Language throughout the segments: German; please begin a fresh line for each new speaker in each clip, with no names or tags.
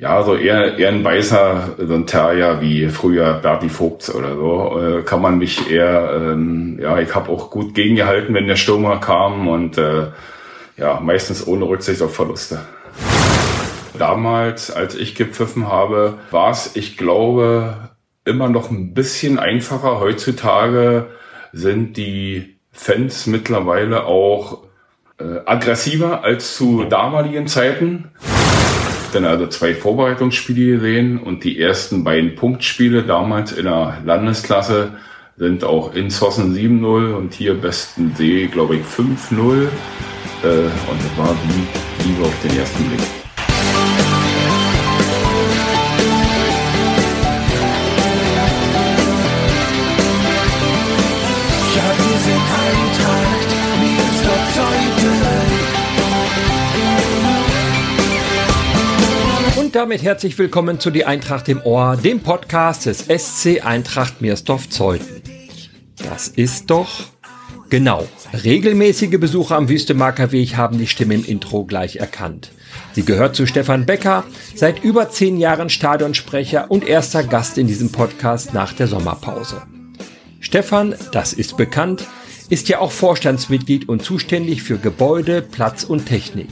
Ja, so eher, eher ein Beißer, so ein Terrier wie früher Bertie Vogts oder so, äh, kann man mich eher, ähm, ja, ich habe auch gut gegengehalten, wenn der Stürmer kam und äh, ja, meistens ohne Rücksicht auf Verluste. Damals, als ich gepfiffen habe, war es, ich glaube, immer noch ein bisschen einfacher. Heutzutage sind die Fans mittlerweile auch äh, aggressiver als zu damaligen Zeiten dann also zwei Vorbereitungsspiele gesehen und die ersten beiden Punktspiele damals in der Landesklasse sind auch in Sossen 7-0 und hier Besten See, glaube ich, 5-0. Äh, und das war wie Liebe auf den ersten Blick.
Und damit herzlich willkommen zu Die Eintracht im Ohr, dem Podcast des SC Eintracht Meersdorf-Zeuthen. Das ist doch genau. Regelmäßige Besucher am Wüstemarker Weg haben die Stimme im Intro gleich erkannt. Sie gehört zu Stefan Becker, seit über zehn Jahren Stadionsprecher und erster Gast in diesem Podcast nach der Sommerpause. Stefan, das ist bekannt, ist ja auch Vorstandsmitglied und zuständig für Gebäude, Platz und Technik.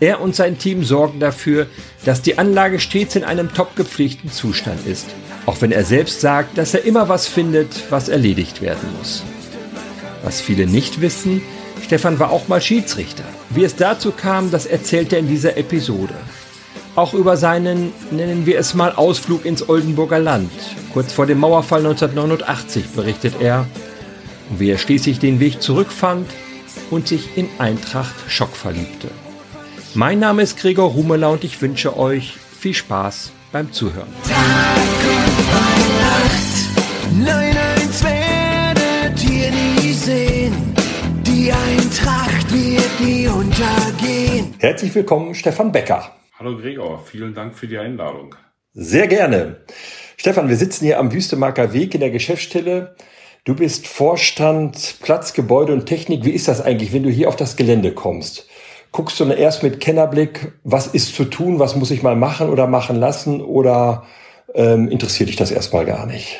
Er und sein Team sorgen dafür, dass die Anlage stets in einem top gepflegten Zustand ist. Auch wenn er selbst sagt, dass er immer was findet, was erledigt werden muss. Was viele nicht wissen, Stefan war auch mal Schiedsrichter. Wie es dazu kam, das erzählt er in dieser Episode. Auch über seinen, nennen wir es mal, Ausflug ins Oldenburger Land. Kurz vor dem Mauerfall 1989 berichtet er, wie er schließlich den Weg zurückfand und sich in Eintracht Schock verliebte. Mein Name ist Gregor Rumeler und ich wünsche euch viel Spaß beim Zuhören. Tag und Nacht, nein, eins werdet ihr nie sehen. Die Eintracht wird nie untergehen. Herzlich willkommen, Stefan Becker.
Hallo Gregor, vielen Dank für die Einladung.
Sehr gerne. Stefan, wir sitzen hier am Wüstemarker Weg in der Geschäftsstelle. Du bist Vorstand Platz, Gebäude und Technik. Wie ist das eigentlich, wenn du hier auf das Gelände kommst? Guckst du erst mit Kennerblick, was ist zu tun, was muss ich mal machen oder machen lassen oder ähm, interessiert dich das erstmal gar nicht?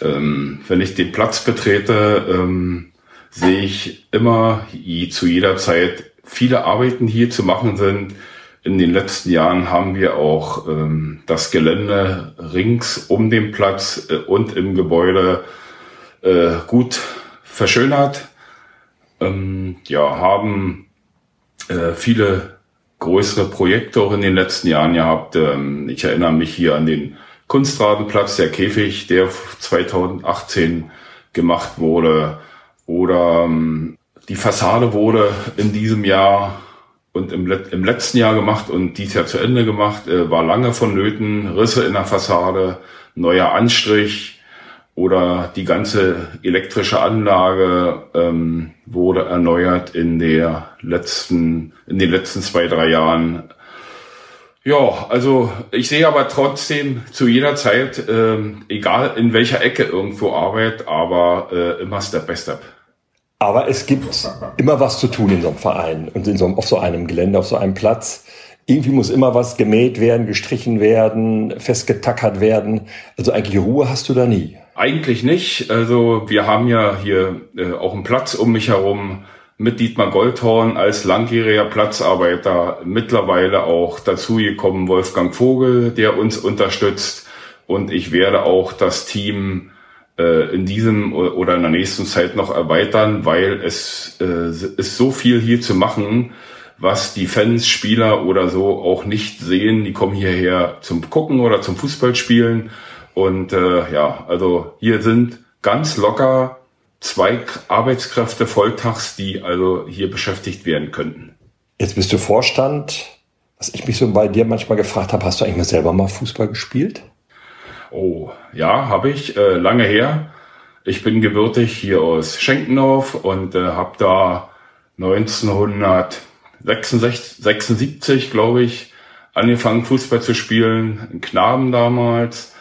Ähm, wenn ich den Platz betrete, ähm, sehe ich immer zu jeder Zeit viele Arbeiten hier zu machen sind. In den letzten Jahren haben wir auch ähm, das Gelände rings um den Platz äh, und im Gebäude äh, gut verschönert. Ähm, ja, haben äh, viele größere Projekte auch in den letzten Jahren gehabt. Ähm, ich erinnere mich hier an den Kunstrasenplatz, der Käfig, der 2018 gemacht wurde. Oder ähm, die Fassade wurde in diesem Jahr und im, im letzten Jahr gemacht und dies Jahr zu Ende gemacht, äh, war lange vonnöten, Risse in der Fassade, neuer Anstrich, oder die ganze elektrische Anlage ähm, wurde erneuert in der letzten, in den letzten zwei, drei Jahren. Ja, also ich sehe aber trotzdem zu jeder Zeit, ähm, egal in welcher Ecke irgendwo Arbeit, aber äh, immer Step by Step.
Aber es gibt immer was zu tun in so einem Verein und in so einem, auf so einem Gelände, auf so einem Platz. Irgendwie muss immer was gemäht werden, gestrichen werden, festgetackert werden. Also eigentlich Ruhe hast du da nie.
Eigentlich nicht. Also wir haben ja hier äh, auch einen Platz um mich herum mit Dietmar Goldhorn als langjähriger Platzarbeiter. Mittlerweile auch dazu gekommen Wolfgang Vogel, der uns unterstützt. Und ich werde auch das Team äh, in diesem oder in der nächsten Zeit noch erweitern, weil es äh, ist so viel hier zu machen, was die Fans, Spieler oder so auch nicht sehen. Die kommen hierher zum Gucken oder zum Fußballspielen und äh, ja, also hier sind ganz locker zwei Arbeitskräfte volltags, die also hier beschäftigt werden könnten.
Jetzt bist du Vorstand. Was ich mich so bei dir manchmal gefragt habe, hast du eigentlich mal selber mal Fußball gespielt?
Oh, ja, habe ich, äh, lange her. Ich bin gebürtig hier aus Schenkenhof und äh, habe da 1966, 76, glaube ich, angefangen Fußball zu spielen, ein Knaben damals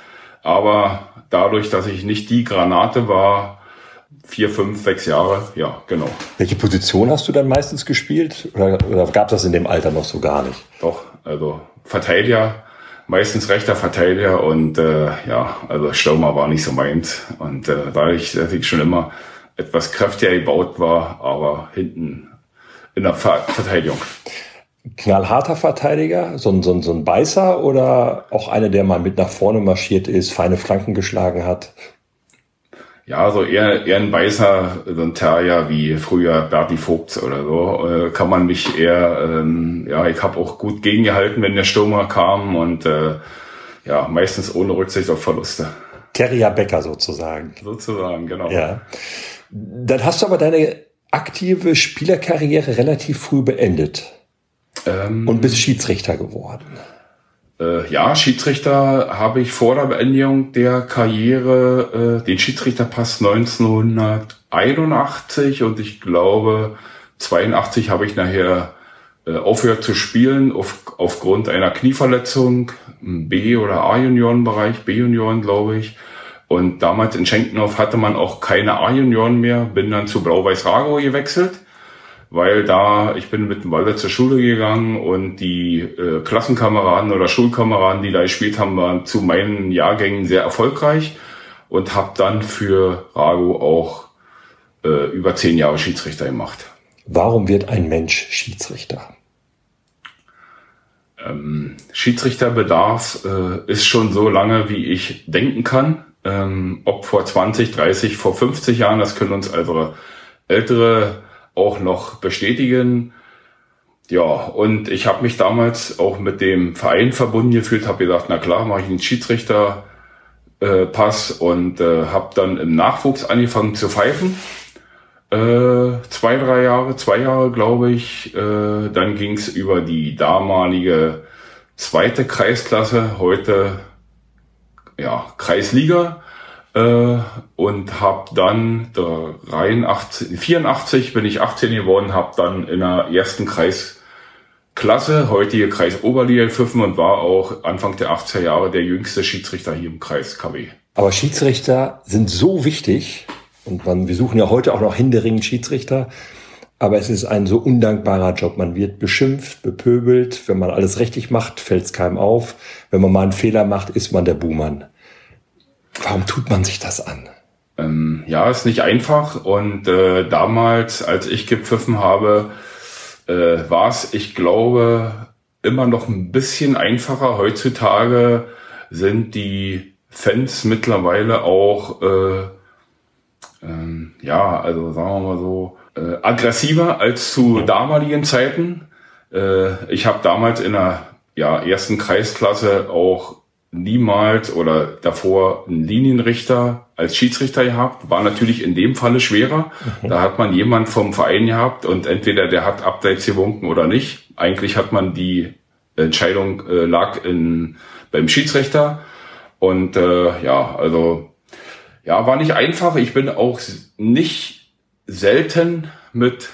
aber dadurch, dass ich nicht die Granate war, vier, fünf, sechs Jahre, ja, genau.
Welche Position hast du dann meistens gespielt? Oder, oder gab das in dem Alter noch so gar nicht?
Doch, also Verteidiger, meistens rechter Verteidiger und äh, ja, also Stürmer war nicht so meins. Und äh, dadurch, dass ich schon immer etwas kräftiger gebaut war, aber hinten in der Ver Verteidigung.
Knallharter Verteidiger, so ein, so, ein, so ein Beißer oder auch einer, der mal mit nach vorne marschiert ist, feine Flanken geschlagen hat?
Ja, so eher, eher ein Beißer, so ein Terrier wie früher Berti Vogts oder so, äh, kann man mich eher, ähm, ja, ich habe auch gut gegengehalten, wenn der Stürmer kam und äh, ja, meistens ohne Rücksicht auf Verluste.
Terrier Becker sozusagen.
Sozusagen, genau.
Ja. Dann hast du aber deine aktive Spielerkarriere relativ früh beendet ähm, und bist Schiedsrichter geworden.
Äh, ja, Schiedsrichter habe ich vor der Beendigung der Karriere äh, den Schiedsrichterpass 1981 und ich glaube 82 habe ich nachher äh, aufgehört zu spielen auf, aufgrund einer Knieverletzung im B- oder A-Juniorenbereich, B-Junioren glaube ich. Und damals in Schenkenhof hatte man auch keine A-Junioren mehr, bin dann zu Blau-Weiß-Rago gewechselt weil da, ich bin mit dem Walder zur Schule gegangen und die äh, Klassenkameraden oder Schulkameraden, die da gespielt haben, waren zu meinen Jahrgängen sehr erfolgreich und habe dann für Rago auch äh, über zehn Jahre Schiedsrichter gemacht.
Warum wird ein Mensch Schiedsrichter?
Ähm, Schiedsrichterbedarf äh, ist schon so lange, wie ich denken kann. Ähm, ob vor 20, 30, vor 50 Jahren, das können uns also ältere auch noch bestätigen. Ja, und ich habe mich damals auch mit dem Verein verbunden gefühlt, habe gedacht, na klar, mache ich einen Schiedsrichter äh, und äh, habe dann im Nachwuchs angefangen zu pfeifen. Äh, zwei, drei Jahre, zwei Jahre glaube ich. Äh, dann ging es über die damalige zweite Kreisklasse, heute ja Kreisliga äh, und habe dann 83, 84 bin ich 18 geworden, habe dann in der ersten Kreisklasse, heutige Kreis Oberliga gepfiffen und war auch Anfang der 80er Jahre der jüngste Schiedsrichter hier im Kreis KW.
Aber Schiedsrichter sind so wichtig und man, wir suchen ja heute auch noch händeringend Schiedsrichter. Aber es ist ein so undankbarer Job. Man wird beschimpft, bepöbelt. Wenn man alles richtig macht, fällt es keinem auf. Wenn man mal einen Fehler macht, ist man der Buhmann. Warum tut man sich das an?
Ähm, ja, ist nicht einfach. Und äh, damals, als ich gepfiffen habe, äh, war es, ich glaube, immer noch ein bisschen einfacher. Heutzutage sind die Fans mittlerweile auch, äh, ähm, ja, also sagen wir mal so, äh, aggressiver als zu damaligen Zeiten. Äh, ich habe damals in der ja, ersten Kreisklasse auch niemals oder davor einen Linienrichter als Schiedsrichter gehabt. War natürlich in dem Falle schwerer. Mhm. Da hat man jemand vom Verein gehabt und entweder der hat abseits gewunken oder nicht. Eigentlich hat man die Entscheidung äh, lag in, beim Schiedsrichter. Und äh, ja, also ja, war nicht einfach. Ich bin auch nicht selten mit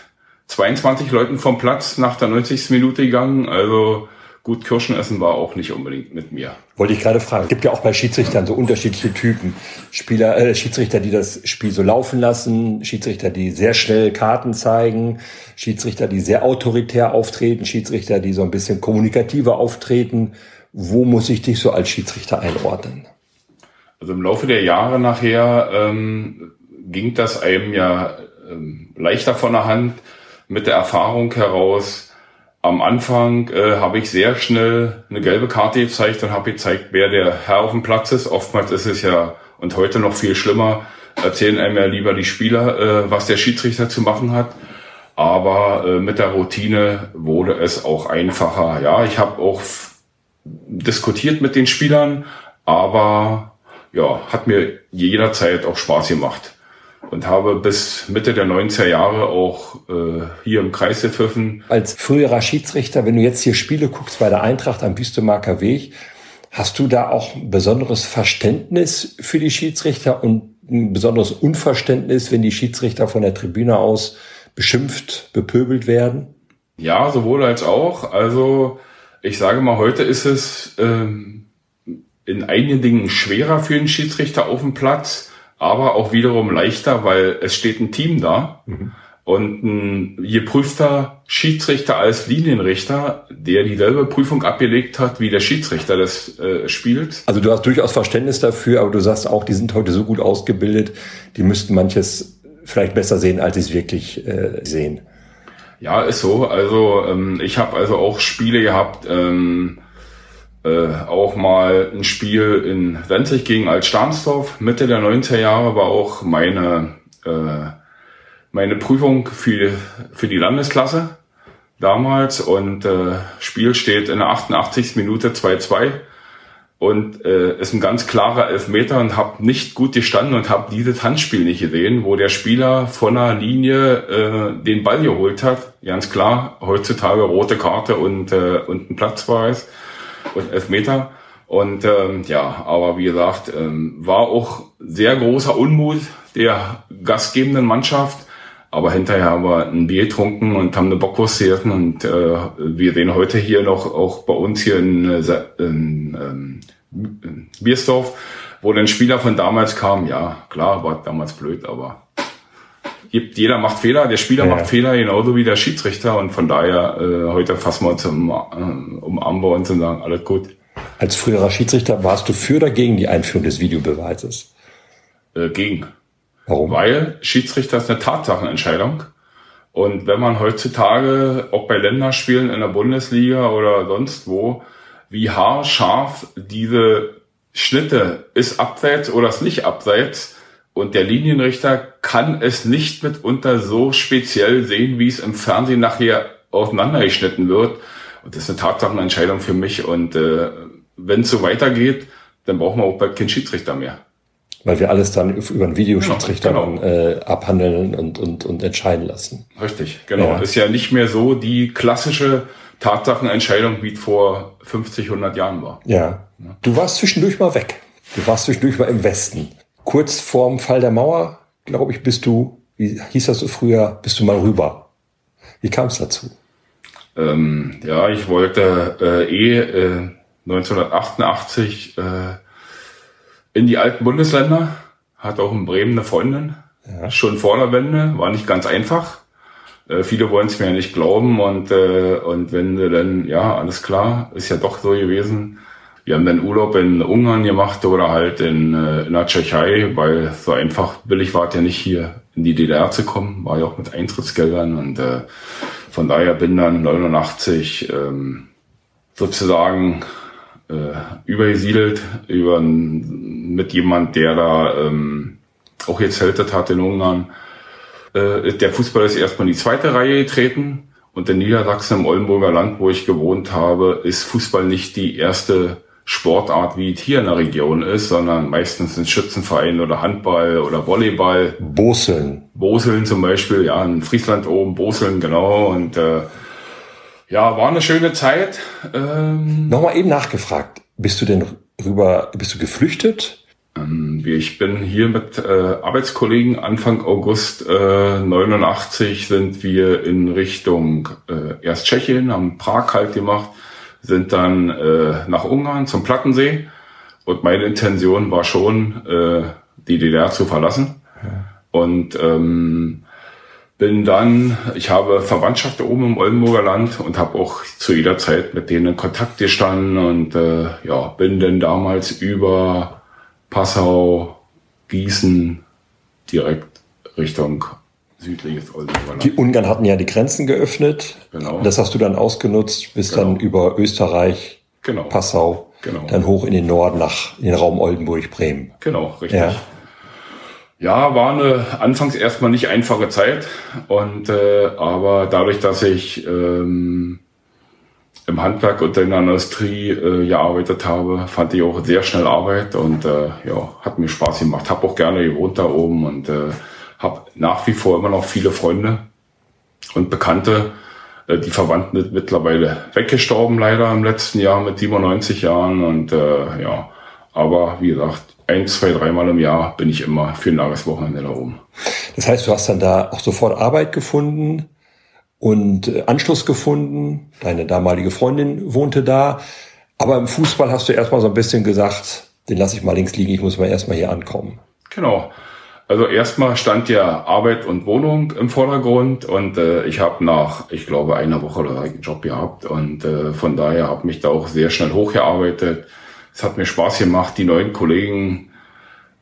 22 Leuten vom Platz nach der 90. Minute gegangen. Also Gut, Kirschen essen war auch nicht unbedingt mit mir.
Wollte ich gerade fragen. Es gibt ja auch bei Schiedsrichtern so unterschiedliche Typen. Spieler, äh, Schiedsrichter, die das Spiel so laufen lassen, Schiedsrichter, die sehr schnell Karten zeigen, Schiedsrichter, die sehr autoritär auftreten, Schiedsrichter, die so ein bisschen kommunikativer auftreten. Wo muss ich dich so als Schiedsrichter einordnen?
Also im Laufe der Jahre nachher ähm, ging das einem ja ähm, leichter von der Hand mit der Erfahrung heraus, am Anfang äh, habe ich sehr schnell eine gelbe Karte gezeigt und habe gezeigt, wer der Herr auf dem Platz ist. Oftmals ist es ja und heute noch viel schlimmer, erzählen einem ja lieber die Spieler, äh, was der Schiedsrichter zu machen hat. Aber äh, mit der Routine wurde es auch einfacher. Ja, ich habe auch diskutiert mit den Spielern, aber ja, hat mir jederzeit auch Spaß gemacht und habe bis Mitte der 90er Jahre auch äh, hier im Kreis gepfiffen.
Als früherer Schiedsrichter, wenn du jetzt hier Spiele guckst bei der Eintracht am Wüstemarker Weg, hast du da auch ein besonderes Verständnis für die Schiedsrichter und ein besonderes Unverständnis, wenn die Schiedsrichter von der Tribüne aus beschimpft, bepöbelt werden?
Ja, sowohl als auch. Also ich sage mal, heute ist es ähm, in einigen Dingen schwerer für einen Schiedsrichter auf dem Platz aber auch wiederum leichter, weil es steht ein Team da. Mhm. Und ein geprüfter Schiedsrichter als Linienrichter, der dieselbe Prüfung abgelegt hat, wie der Schiedsrichter das äh, spielt.
Also du hast durchaus Verständnis dafür, aber du sagst auch, die sind heute so gut ausgebildet, die müssten manches vielleicht besser sehen, als sie es wirklich äh, sehen.
Ja, ist so. Also ähm, ich habe also auch Spiele gehabt, ähm, äh, auch mal ein Spiel in Wenzig gegen Altstahnsdorf. Mitte der 90er Jahre war auch meine äh, meine Prüfung für, für die Landesklasse damals und äh, Spiel steht in der 88. Minute 2-2 und äh, ist ein ganz klarer Elfmeter und habe nicht gut gestanden und habe dieses Handspiel nicht gesehen, wo der Spieler von der Linie äh, den Ball geholt hat. Ganz klar, heutzutage rote Karte und, äh, und ein Platzverweis und Elfmeter. Und ähm, ja, aber wie gesagt, ähm, war auch sehr großer Unmut der gastgebenden Mannschaft. Aber hinterher haben wir ein Bier getrunken und haben eine Bockwurst gegessen. Und äh, wir sehen heute hier noch, auch bei uns hier in, äh, in, in, in Biersdorf, wo ein Spieler von damals kam, ja, klar, war damals blöd, aber gibt, jeder macht Fehler, der Spieler ja. macht Fehler genauso wie der Schiedsrichter und von daher äh, heute fassen wir uns um, äh, wir uns und sagen, alles gut.
Als früherer Schiedsrichter warst du für oder gegen die Einführung des Videobeweises?
Äh, gegen. Warum? Weil Schiedsrichter ist eine Tatsachenentscheidung. Und wenn man heutzutage, ob bei Länderspielen in der Bundesliga oder sonst wo, wie haarscharf diese Schnitte ist abseits oder ist nicht abseits und der Linienrichter kann es nicht mitunter so speziell sehen, wie es im Fernsehen nachher auseinandergeschnitten wird. Und das ist eine Tatsachenentscheidung für mich. Und äh, wenn es so weitergeht, dann brauchen wir auch bald keinen Schiedsrichter mehr
weil wir alles dann über einen Videoschiedsrichter genau, genau. äh, abhandeln und, und, und entscheiden lassen.
Richtig, genau. Ja. Ist ja nicht mehr so die klassische Tatsachenentscheidung, wie vor 50, 100 Jahren war.
Ja. Du warst zwischendurch mal weg. Du warst zwischendurch mal im Westen. Kurz vorm Fall der Mauer, glaube ich, bist du, wie hieß das so früher, bist du mal rüber. Wie kam es dazu?
Ähm, ja, ich wollte äh, eh äh, 1988 äh, in die alten Bundesländer, hat auch in Bremen eine Freundin, ja. schon vor der Wende, war nicht ganz einfach. Äh, viele wollen es mir ja nicht glauben und, äh, und wenn sie dann, ja, alles klar, ist ja doch so gewesen. Wir haben dann Urlaub in Ungarn gemacht oder halt in, äh, in der Tschechei, weil so einfach billig war es ja nicht hier in die DDR zu kommen, war ja auch mit Eintrittsgeldern und äh, von daher bin dann 89 ähm, sozusagen äh, übergesiedelt über mit jemand, der da ähm, auch jetzt hältet hat in Ungarn. Äh, der Fußball ist erstmal in die zweite Reihe getreten und in Niedersachsen im Oldenburger Land, wo ich gewohnt habe, ist Fußball nicht die erste Sportart, wie es hier in der Region ist, sondern meistens sind Schützenverein oder Handball oder Volleyball.
Boseln.
Boseln zum Beispiel, ja, in Friesland oben, Boseln, genau. Und äh, ja, war eine schöne Zeit.
Ähm, Nochmal eben nachgefragt. Bist du denn rüber, bist du geflüchtet?
Ähm, ich bin hier mit äh, Arbeitskollegen Anfang August äh, 89 sind wir in Richtung äh, erst Tschechien, haben Prag halt gemacht, sind dann äh, nach Ungarn zum Plattensee und meine Intention war schon, äh, die DDR zu verlassen. Ja. Und ähm, bin dann, ich habe Verwandtschaft oben im Oldenburger Land und habe auch zu jeder Zeit mit denen in Kontakt gestanden und äh, ja, bin dann damals über Passau, Gießen direkt Richtung südliches Oldenburger.
Die Ungarn hatten ja die Grenzen geöffnet. Genau. Das hast du dann ausgenutzt, bis genau. dann über Österreich, genau. Passau, genau. dann hoch in den Norden nach in den Raum Oldenburg, Bremen.
Genau, richtig. Ja. Ja, war eine anfangs erstmal nicht einfache Zeit und äh, aber dadurch, dass ich ähm, im Handwerk und in der Industrie äh, gearbeitet habe, fand ich auch sehr schnell Arbeit und äh, ja, hat mir Spaß gemacht. Hab auch gerne gewohnt da oben und äh, habe nach wie vor immer noch viele Freunde und Bekannte. Äh, die Verwandten sind mittlerweile weggestorben leider im letzten Jahr mit 97 Jahren und äh, ja, aber wie gesagt, ein, zwei, dreimal im Jahr bin ich immer für ein langes Wochenende da oben.
Das heißt, du hast dann da auch sofort Arbeit gefunden und äh, Anschluss gefunden. Deine damalige Freundin wohnte da. Aber im Fußball hast du erstmal so ein bisschen gesagt, den lasse ich mal links liegen, ich muss mal erstmal hier ankommen.
Genau. Also erstmal stand ja Arbeit und Wohnung im Vordergrund und äh, ich habe nach, ich glaube, einer Woche oder einen Job gehabt und äh, von daher habe mich da auch sehr schnell hochgearbeitet. Es hat mir Spaß gemacht, die neuen Kollegen,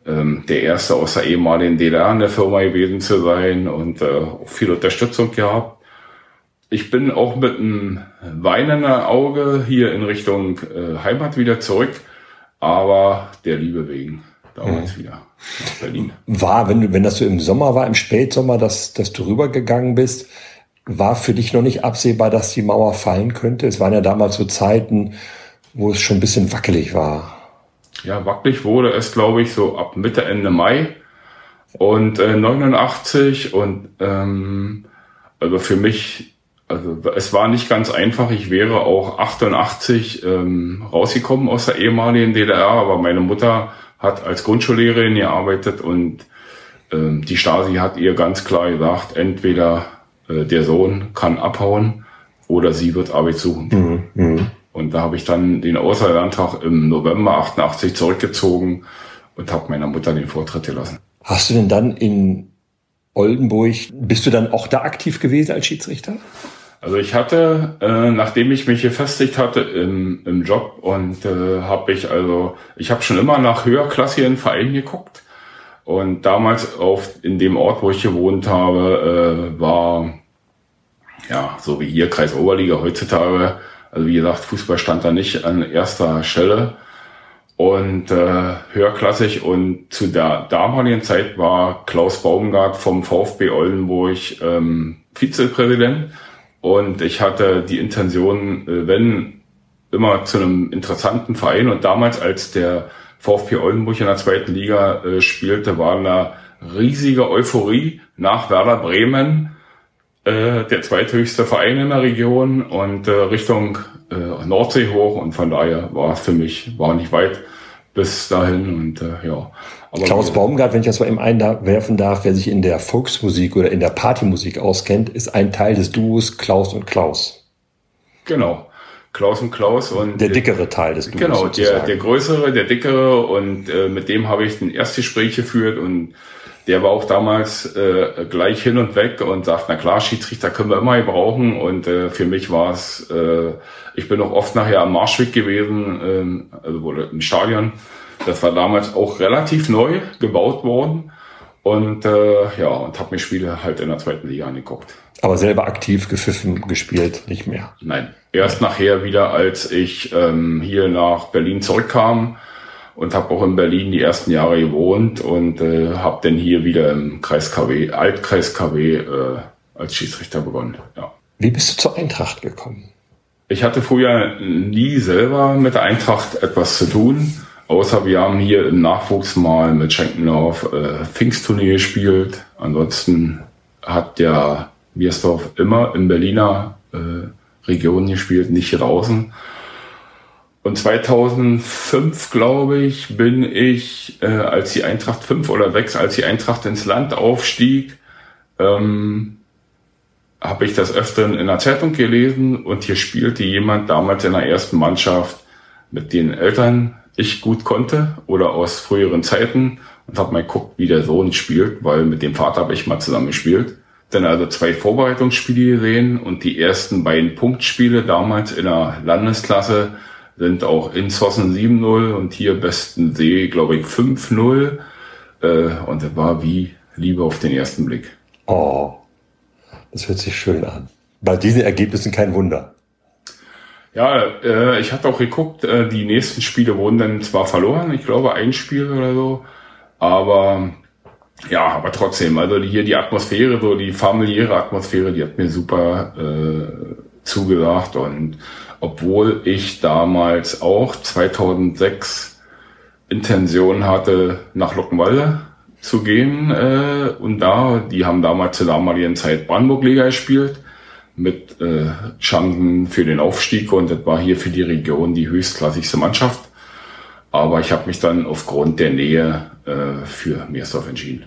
ähm, der erste aus der ehemaligen DDR in der Firma gewesen zu sein und äh, auch viel Unterstützung gehabt. Ich bin auch mit einem weinenden Auge hier in Richtung äh, Heimat wieder zurück, aber der Liebe wegen damals mhm. wieder nach Berlin.
War, wenn, du, wenn das so im Sommer war, im Spätsommer, dass, dass du rübergegangen bist, war für dich noch nicht absehbar, dass die Mauer fallen könnte? Es waren ja damals so Zeiten, wo es schon ein bisschen wackelig war.
Ja, wackelig wurde es, glaube ich, so ab Mitte, Ende Mai und äh, 89 und ähm, also für mich, also es war nicht ganz einfach. Ich wäre auch 88 ähm, rausgekommen aus der ehemaligen DDR, aber meine Mutter hat als Grundschullehrerin gearbeitet und ähm, die Stasi hat ihr ganz klar gesagt, entweder äh, der Sohn kann abhauen oder sie wird Arbeit suchen. Mhm. mhm. Und da habe ich dann den Ausreiseantrag im November 88 zurückgezogen und habe meiner Mutter den Vortritt gelassen.
Hast du denn dann in Oldenburg, bist du dann auch da aktiv gewesen als Schiedsrichter?
Also ich hatte, äh, nachdem ich mich gefestigt hatte im, im Job und äh, habe ich also, ich habe schon immer nach höherklassigen Vereinen geguckt. Und damals auf in dem Ort, wo ich gewohnt habe, äh, war ja so wie hier Kreis Oberliga heutzutage. Also wie gesagt, Fußball stand da nicht an erster Stelle. Und äh, höherklassig und zu der damaligen Zeit war Klaus Baumgart vom VfB Oldenburg ähm, Vizepräsident und ich hatte die Intention, äh, wenn immer zu einem interessanten Verein. Und damals, als der VfB Oldenburg in der zweiten Liga äh, spielte, war eine riesige Euphorie nach Werder Bremen, äh, der zweithöchste Verein in der Region und Richtung Nordsee hoch. Und von daher war es für mich, war nicht weit bis dahin. Und ja.
Aber Klaus Baumgart, wenn ich das mal eben einwerfen darf, wer sich in der Volksmusik oder in der Partymusik auskennt, ist ein Teil des Duos Klaus und Klaus.
Genau. Klaus und Klaus und
der dickere Teil des
Duos. Genau, der, der größere, der dickere und äh, mit dem habe ich ein Erstgespräch geführt und der war auch damals äh, gleich hin und weg und sagt, na klar, Schiedsrichter können wir immer gebrauchen. Und äh, für mich war es, äh, ich bin auch oft nachher am Marschweg gewesen, äh, also im Stadion. Das war damals auch relativ neu gebaut worden. Und äh, ja, und habe mir Spiele halt in der zweiten Liga angeguckt.
Aber selber aktiv gepfiffen, gespielt, nicht mehr.
Nein. Erst nachher wieder, als ich ähm, hier nach Berlin zurückkam und habe auch in Berlin die ersten Jahre gewohnt und äh, habe dann hier wieder im Kreis KW, Altkreis KW äh, als Schiedsrichter begonnen. Ja.
Wie bist du zur Eintracht gekommen?
Ich hatte früher nie selber mit der Eintracht etwas zu tun. Außer wir haben hier im Nachwuchs mal mit Schenkenlauf äh, gespielt. Ansonsten hat der Biersdorf immer in Berliner äh, Region gespielt, nicht hier draußen. Und 2005, glaube ich, bin ich, äh, als die Eintracht 5 oder 6, als die Eintracht ins Land aufstieg, ähm, habe ich das öfteren in der Zeitung gelesen und hier spielte jemand damals in der ersten Mannschaft mit den Eltern ich gut konnte oder aus früheren Zeiten und habe mal geguckt, wie der Sohn spielt, weil mit dem Vater habe ich mal zusammen gespielt. Dann also zwei Vorbereitungsspiele gesehen und die ersten beiden Punktspiele damals in der Landesklasse sind auch in Sossen 7-0 und hier Besten See, glaube ich, 5-0. Äh, und das war wie Liebe auf den ersten Blick.
Oh, das hört sich schön an. Bei diesen Ergebnissen kein Wunder.
Ja, äh, ich hatte auch geguckt, äh, die nächsten Spiele wurden dann zwar verloren, ich glaube ein Spiel oder so, aber ja, aber trotzdem, also hier die Atmosphäre, so die familiäre Atmosphäre, die hat mir super äh, zugesagt und obwohl ich damals auch 2006 Intention hatte, nach Luckenwalde zu gehen äh, und da, die haben damals zur damaligen Zeit Brandenburg-Liga gespielt mit äh, Chancen für den Aufstieg und das war hier für die Region die höchstklassigste Mannschaft. Aber ich habe mich dann aufgrund der Nähe äh, für Meersdorf entschieden.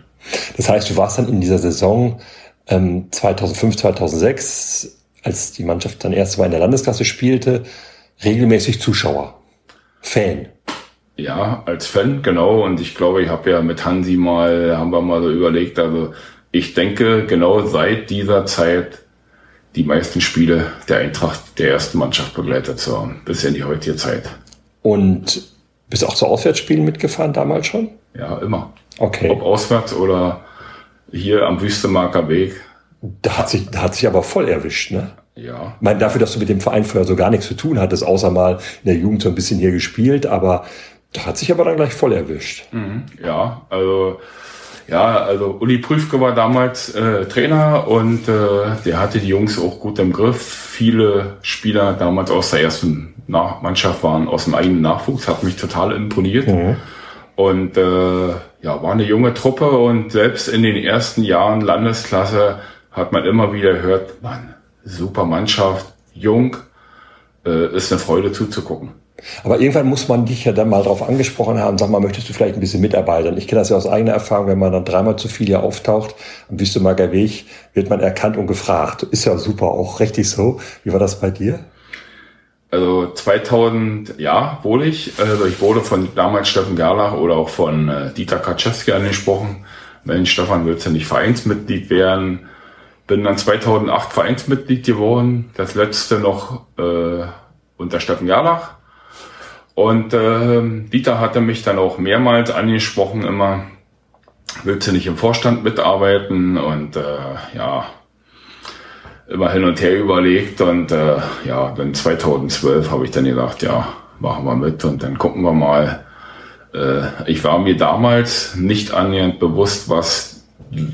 Das heißt, du warst dann in dieser Saison ähm, 2005, 2006, als die Mannschaft dann erst mal in der Landesklasse spielte, regelmäßig Zuschauer, Fan.
Ja, als Fan, genau. Und ich glaube, ich habe ja mit Hansi mal, haben wir mal so überlegt, also ich denke, genau seit dieser Zeit die meisten Spiele der Eintracht der ersten Mannschaft begleitet zu haben, bis in die heutige Zeit.
Und bist du auch zu Auswärtsspielen mitgefahren damals schon?
Ja, immer.
Okay.
Ob auswärts oder hier am Wüstemarker Weg.
Da hat sich, da hat sich aber voll erwischt, ne?
Ja.
Ich meine, dafür, dass du mit dem Verein vorher so gar nichts zu tun hattest, außer mal in der Jugend so ein bisschen hier gespielt, aber da hat sich aber dann gleich voll erwischt.
Mhm. Ja, also ja, also Uli Prüfke war damals äh, Trainer und äh, der hatte die Jungs auch gut im Griff. Viele Spieler damals aus der ersten Nach Mannschaft waren aus dem eigenen Nachwuchs, hat mich total imponiert. Mhm. Und äh, ja, war eine junge Truppe und selbst in den ersten Jahren Landesklasse hat man immer wieder gehört, Mann, super Mannschaft, jung, äh, ist eine Freude zuzugucken.
Aber irgendwann muss man dich ja dann mal drauf angesprochen haben, sag mal, möchtest du vielleicht ein bisschen mitarbeiten? Ich kenne das ja aus eigener Erfahrung, wenn man dann dreimal zu viel hier auftaucht am Wüstemarker Weg, wird man erkannt und gefragt. Ist ja super, auch richtig so. Wie war das bei dir?
Also 2000, ja, wurde ich. Also ich wurde von damals Steffen Gerlach oder auch von äh, Dieter Kaczewski angesprochen. Mensch, Stefan, willst du nicht Vereinsmitglied werden? Bin dann 2008 Vereinsmitglied geworden. Das letzte noch äh, unter Steffen Gerlach. Und äh, Dieter hatte mich dann auch mehrmals angesprochen, immer, willst du nicht im Vorstand mitarbeiten? Und äh, ja, immer hin und her überlegt. Und äh, ja, dann 2012 habe ich dann gedacht, ja, machen wir mit und dann gucken wir mal. Äh, ich war mir damals nicht annähernd bewusst, was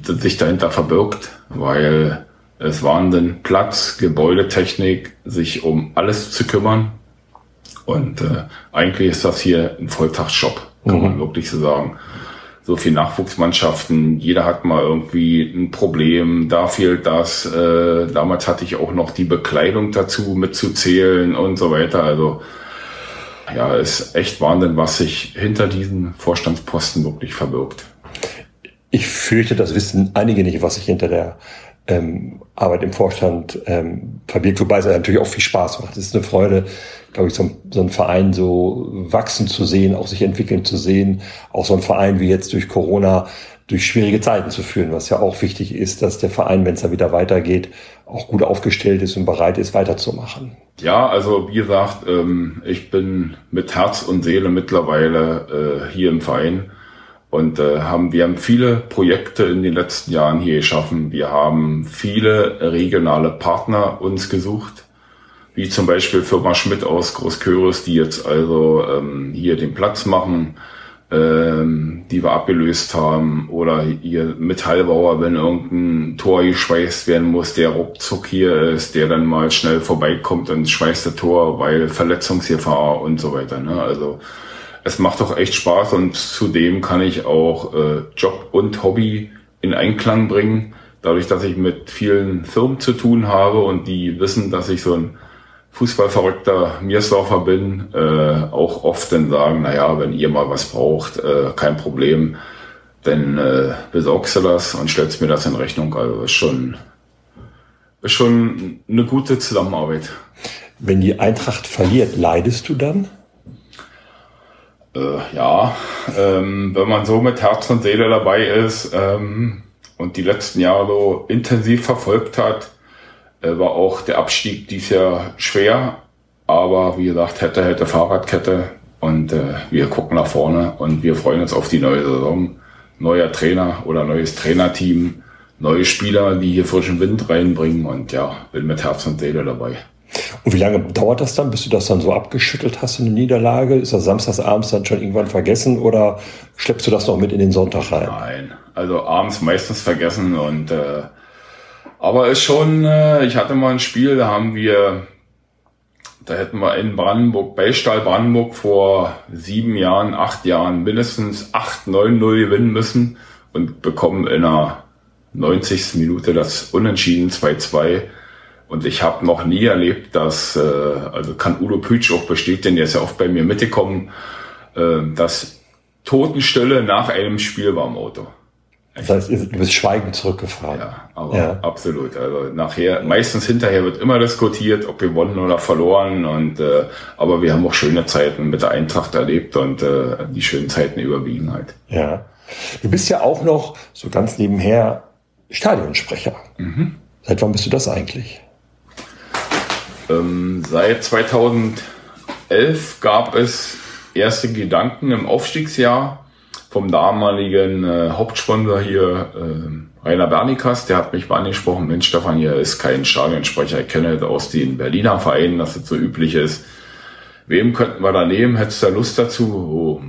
sich dahinter verbirgt, weil es waren dann Platz, Gebäudetechnik, sich um alles zu kümmern und äh, eigentlich ist das hier ein Volltagsjob, kann mhm. man wirklich so sagen. So viel Nachwuchsmannschaften, jeder hat mal irgendwie ein Problem, da fehlt das. Äh, damals hatte ich auch noch die Bekleidung dazu mitzuzählen und so weiter. Also ja, ist echt Wahnsinn, was sich hinter diesen Vorstandsposten wirklich verbirgt.
Ich fürchte, das wissen einige nicht, was sich hinter der ähm, Arbeit im Vorstand ähm, verbirgt, wobei es natürlich auch viel Spaß macht. Es ist eine Freude, glaube ich, so, so ein Verein so wachsen zu sehen, auch sich entwickeln zu sehen, auch so ein Verein wie jetzt durch Corona durch schwierige Zeiten zu führen, was ja auch wichtig ist, dass der Verein, wenn es da wieder weitergeht, auch gut aufgestellt ist und bereit ist, weiterzumachen.
Ja, also wie gesagt, ähm, ich bin mit Herz und Seele mittlerweile äh, hier im Verein und äh, haben wir haben viele Projekte in den letzten Jahren hier geschaffen. Wir haben viele regionale Partner uns gesucht wie zum Beispiel Firma Schmidt aus Großköris, die jetzt also ähm, hier den Platz machen, ähm, die wir abgelöst haben, oder ihr Metallbauer, wenn irgendein Tor geschweißt werden muss, der ruckzuck hier ist, der dann mal schnell vorbeikommt und schweißt das Tor, weil Verletzungsgefahr und so weiter. Ne? Also es macht doch echt Spaß und zudem kann ich auch äh, Job und Hobby in Einklang bringen, dadurch, dass ich mit vielen Firmen zu tun habe und die wissen, dass ich so ein fußballverrückter Miersdorfer bin, äh, auch oft dann sagen, naja, wenn ihr mal was braucht, äh, kein Problem, dann äh, besorgst du das und stellst mir das in Rechnung. Also ist schon, ist schon eine gute Zusammenarbeit.
Wenn die Eintracht verliert, leidest du dann?
Äh, ja, ähm, wenn man so mit Herz und Seele dabei ist ähm, und die letzten Jahre so intensiv verfolgt hat, äh, war auch der Abstieg dies Jahr schwer, aber wie gesagt, hätte, hätte Fahrradkette und äh, wir gucken nach vorne und wir freuen uns auf die neue Saison. Neuer Trainer oder neues Trainerteam, neue Spieler, die hier frischen Wind reinbringen und ja, bin mit Herz und Seele dabei.
Und wie lange dauert das dann, bis du das dann so abgeschüttelt hast in der Niederlage? Ist das samstagsabends dann schon irgendwann vergessen oder schleppst du das noch mit in den Sonntag rein?
Nein, also abends meistens vergessen und äh, aber ist schon, äh, ich hatte mal ein Spiel, da haben wir, da hätten wir in Brandenburg, Beistall Brandenburg vor sieben Jahren, acht Jahren mindestens 8-9-0 gewinnen müssen und bekommen in der 90. Minute das Unentschieden 2-2. Und ich habe noch nie erlebt, dass, äh, also kann Udo Pütsch auch bestätigen, der ist ja oft bei mir mitgekommen, äh, dass Totenstille nach einem Spiel war im Auto.
Das heißt, du bist schweigend zurückgefahren.
Ja, aber ja. absolut. Also nachher, meistens hinterher wird immer diskutiert, ob wir gewonnen oder verloren. Und äh, aber wir haben auch schöne Zeiten mit der Eintracht erlebt und äh, die schönen Zeiten überwiegen halt.
Ja. Du bist ja auch noch so ganz nebenher Stadionsprecher. Mhm. Seit wann bist du das eigentlich?
Ähm, seit 2011 gab es erste Gedanken im Aufstiegsjahr vom damaligen äh, Hauptsponsor hier, äh, Rainer Bernikas, der hat mich mal angesprochen, Mensch Stefan, hier ist kein Stadionsprecher, ich kenne das aus den Berliner Vereinen, dass das so üblich ist. Wem könnten wir da nehmen? Hättest du da Lust dazu? Oh,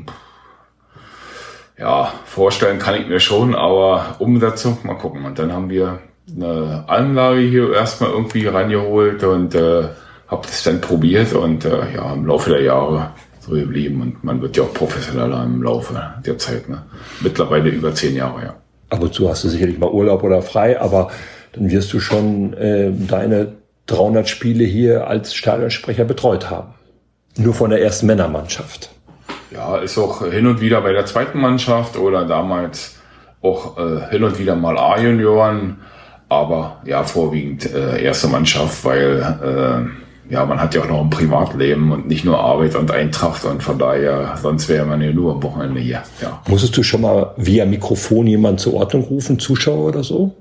ja, vorstellen kann ich mir schon, aber Umsetzung, mal gucken. Und dann haben wir eine Anlage hier erstmal irgendwie reingeholt und äh, habe das dann probiert und äh, ja, im Laufe der Jahre so geblieben und man wird ja auch professioneller im Laufe der Zeit. Ne? Mittlerweile über zehn Jahre, ja.
Ab und zu hast du sicherlich mal Urlaub oder frei, aber dann wirst du schon äh, deine 300 Spiele hier als Stadionsprecher betreut haben. Nur von der ersten Männermannschaft.
Ja, ist auch hin und wieder bei der zweiten Mannschaft oder damals auch äh, hin und wieder mal A-Junioren, aber ja, vorwiegend äh, erste Mannschaft, weil äh, ja, man hat ja auch noch ein Privatleben und nicht nur Arbeit und Eintracht und von daher, sonst wäre man ja nur am Wochenende hier. Ja.
Musstest du schon mal via Mikrofon jemanden zur Ordnung rufen, Zuschauer oder so,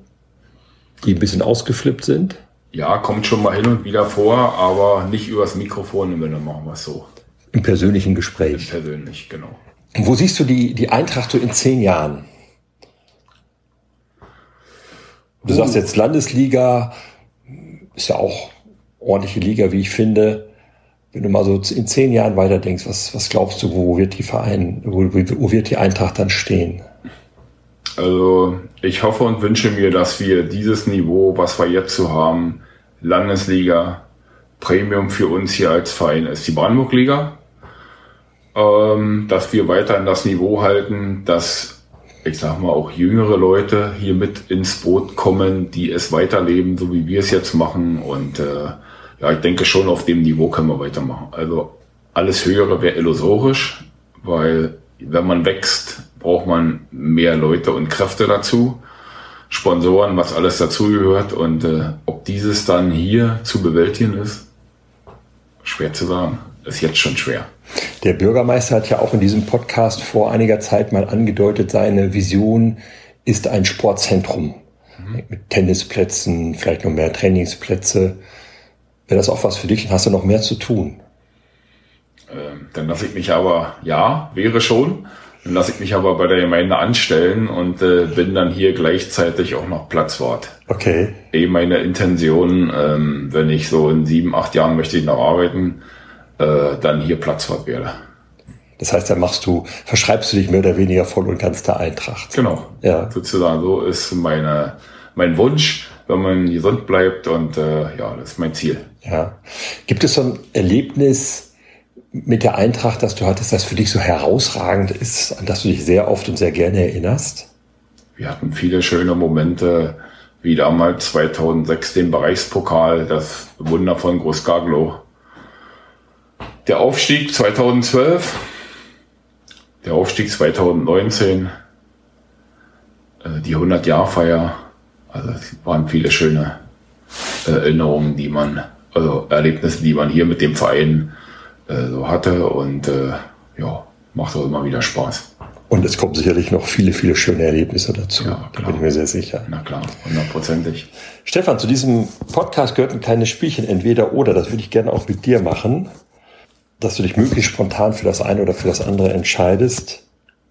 die ein bisschen ausgeflippt sind?
Ja, kommt schon mal hin und wieder vor, aber nicht übers Mikrofon, wenn dann machen wir es so.
Im persönlichen Gespräch.
Im persönlich, genau.
Und wo siehst du die, die Eintracht so in zehn Jahren? Du sagst jetzt Landesliga, ist ja auch ordentliche Liga, wie ich finde. Wenn du mal so in zehn Jahren weiter denkst, was, was glaubst du, wo wird die Verein, wo, wo wird die Eintracht dann stehen?
Also ich hoffe und wünsche mir, dass wir dieses Niveau, was wir jetzt so haben, Landesliga, Premium für uns hier als Verein ist die Brandenburg-Liga, ähm, dass wir weiterhin das Niveau halten, dass ich sag mal auch jüngere Leute hier mit ins Boot kommen, die es weiterleben, so wie wir es jetzt machen und äh, ja, ich denke schon, auf dem Niveau können wir weitermachen. Also alles Höhere wäre illusorisch, weil wenn man wächst, braucht man mehr Leute und Kräfte dazu, Sponsoren, was alles dazugehört. Und äh, ob dieses dann hier zu bewältigen ist, schwer zu sagen. Ist jetzt schon schwer.
Der Bürgermeister hat ja auch in diesem Podcast vor einiger Zeit mal angedeutet, seine Vision ist ein Sportzentrum mhm. mit Tennisplätzen, vielleicht noch mehr Trainingsplätze. Wäre das auch was für dich? Hast du noch mehr zu tun?
Ähm, dann lasse ich mich aber, ja, wäre schon. Dann lasse ich mich aber bei der Gemeinde anstellen und äh, bin dann hier gleichzeitig auch noch Platzwart.
Okay.
Eh meine Intention, ähm, wenn ich so in sieben, acht Jahren möchte ich noch arbeiten, äh, dann hier Platzwart werde.
Das heißt, dann machst du, verschreibst du dich mehr oder weniger voll und ganz der Eintracht.
Genau. Ja. Sozusagen so ist meine, mein Wunsch wenn man gesund bleibt und äh, ja, das ist mein Ziel.
Ja. Gibt es so ein Erlebnis mit der Eintracht, dass du hattest, das für dich so herausragend ist, an das du dich sehr oft und sehr gerne erinnerst?
Wir hatten viele schöne Momente, wie damals 2006 den Bereichspokal, das Wunder von Großgaglo. Der Aufstieg 2012, der Aufstieg 2019, äh, die 100-Jahr-Feier also es waren viele schöne Erinnerungen, die man, also Erlebnisse, die man hier mit dem Verein äh, so hatte und äh, ja, macht auch immer wieder Spaß.
Und es kommen sicherlich noch viele, viele schöne Erlebnisse dazu. Ja, da bin ich mir sehr sicher.
Na klar, hundertprozentig.
Stefan, zu diesem Podcast gehört ein kleines Spielchen, entweder oder. Das würde ich gerne auch mit dir machen, dass du dich möglichst spontan für das eine oder für das andere entscheidest.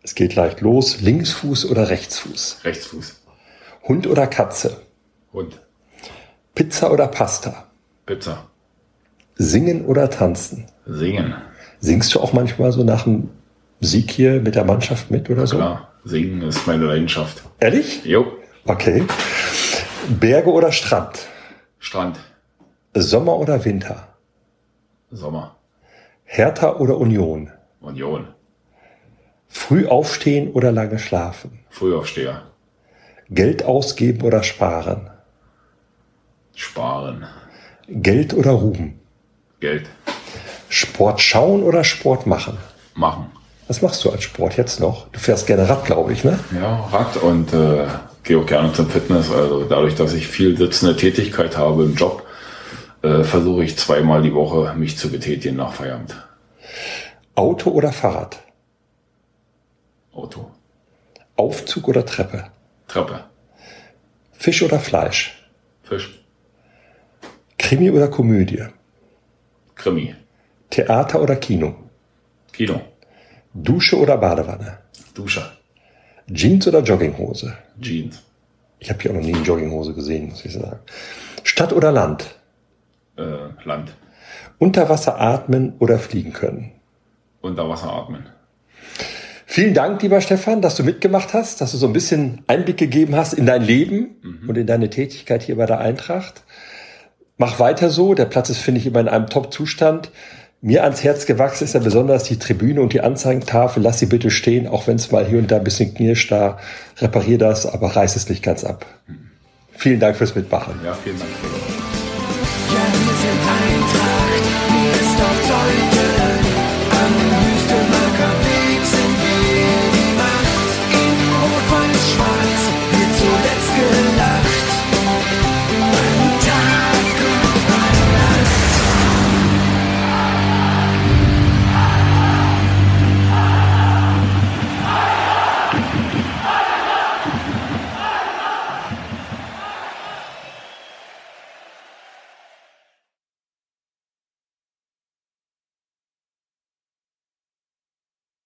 Es geht leicht los. Linksfuß oder Rechtsfuß?
Rechtsfuß.
Hund oder Katze?
Hund.
Pizza oder Pasta?
Pizza.
Singen oder tanzen?
Singen.
Singst du auch manchmal so nach dem Sieg hier mit der Mannschaft mit oder so?
Klar, singen ist meine Leidenschaft.
Ehrlich?
Jo.
Okay. Berge oder Strand?
Strand.
Sommer oder Winter?
Sommer.
Hertha oder Union?
Union.
Früh aufstehen oder lange schlafen?
Frühaufsteher.
Geld ausgeben oder sparen?
Sparen.
Geld oder Ruhm?
Geld.
Sport schauen oder Sport machen?
Machen.
Was machst du als Sport jetzt noch? Du fährst gerne Rad, glaube ich, ne?
Ja, Rad und äh, gehe auch gerne zum Fitness. Also dadurch, dass ich viel sitzende Tätigkeit habe im Job, äh, versuche ich zweimal die Woche mich zu betätigen nach Feierabend.
Auto oder Fahrrad?
Auto.
Aufzug oder Treppe?
Treppe.
Fisch oder Fleisch?
Fisch.
Krimi oder Komödie?
Krimi.
Theater oder Kino?
Kino.
Dusche oder Badewanne?
Dusche.
Jeans oder Jogginghose?
Jeans.
Ich habe hier auch noch nie eine Jogginghose gesehen, muss ich sagen. Stadt oder Land?
Äh, Land.
Unter Wasser atmen oder fliegen können?
Unter Wasser atmen.
Vielen Dank, lieber Stefan, dass du mitgemacht hast, dass du so ein bisschen Einblick gegeben hast in dein Leben mhm. und in deine Tätigkeit hier bei der Eintracht. Mach weiter so. Der Platz ist, finde ich, immer in einem Top-Zustand. Mir ans Herz gewachsen ist ja besonders die Tribüne und die Anzeigentafel. Lass sie bitte stehen, auch wenn es mal hier und da ein bisschen knirscht. Da reparier das, aber reiß es nicht ganz ab. Mhm. Vielen Dank fürs Mitmachen.
Ja, vielen Dank.
Ja, wir sind Eintracht, mir ist auf Zeug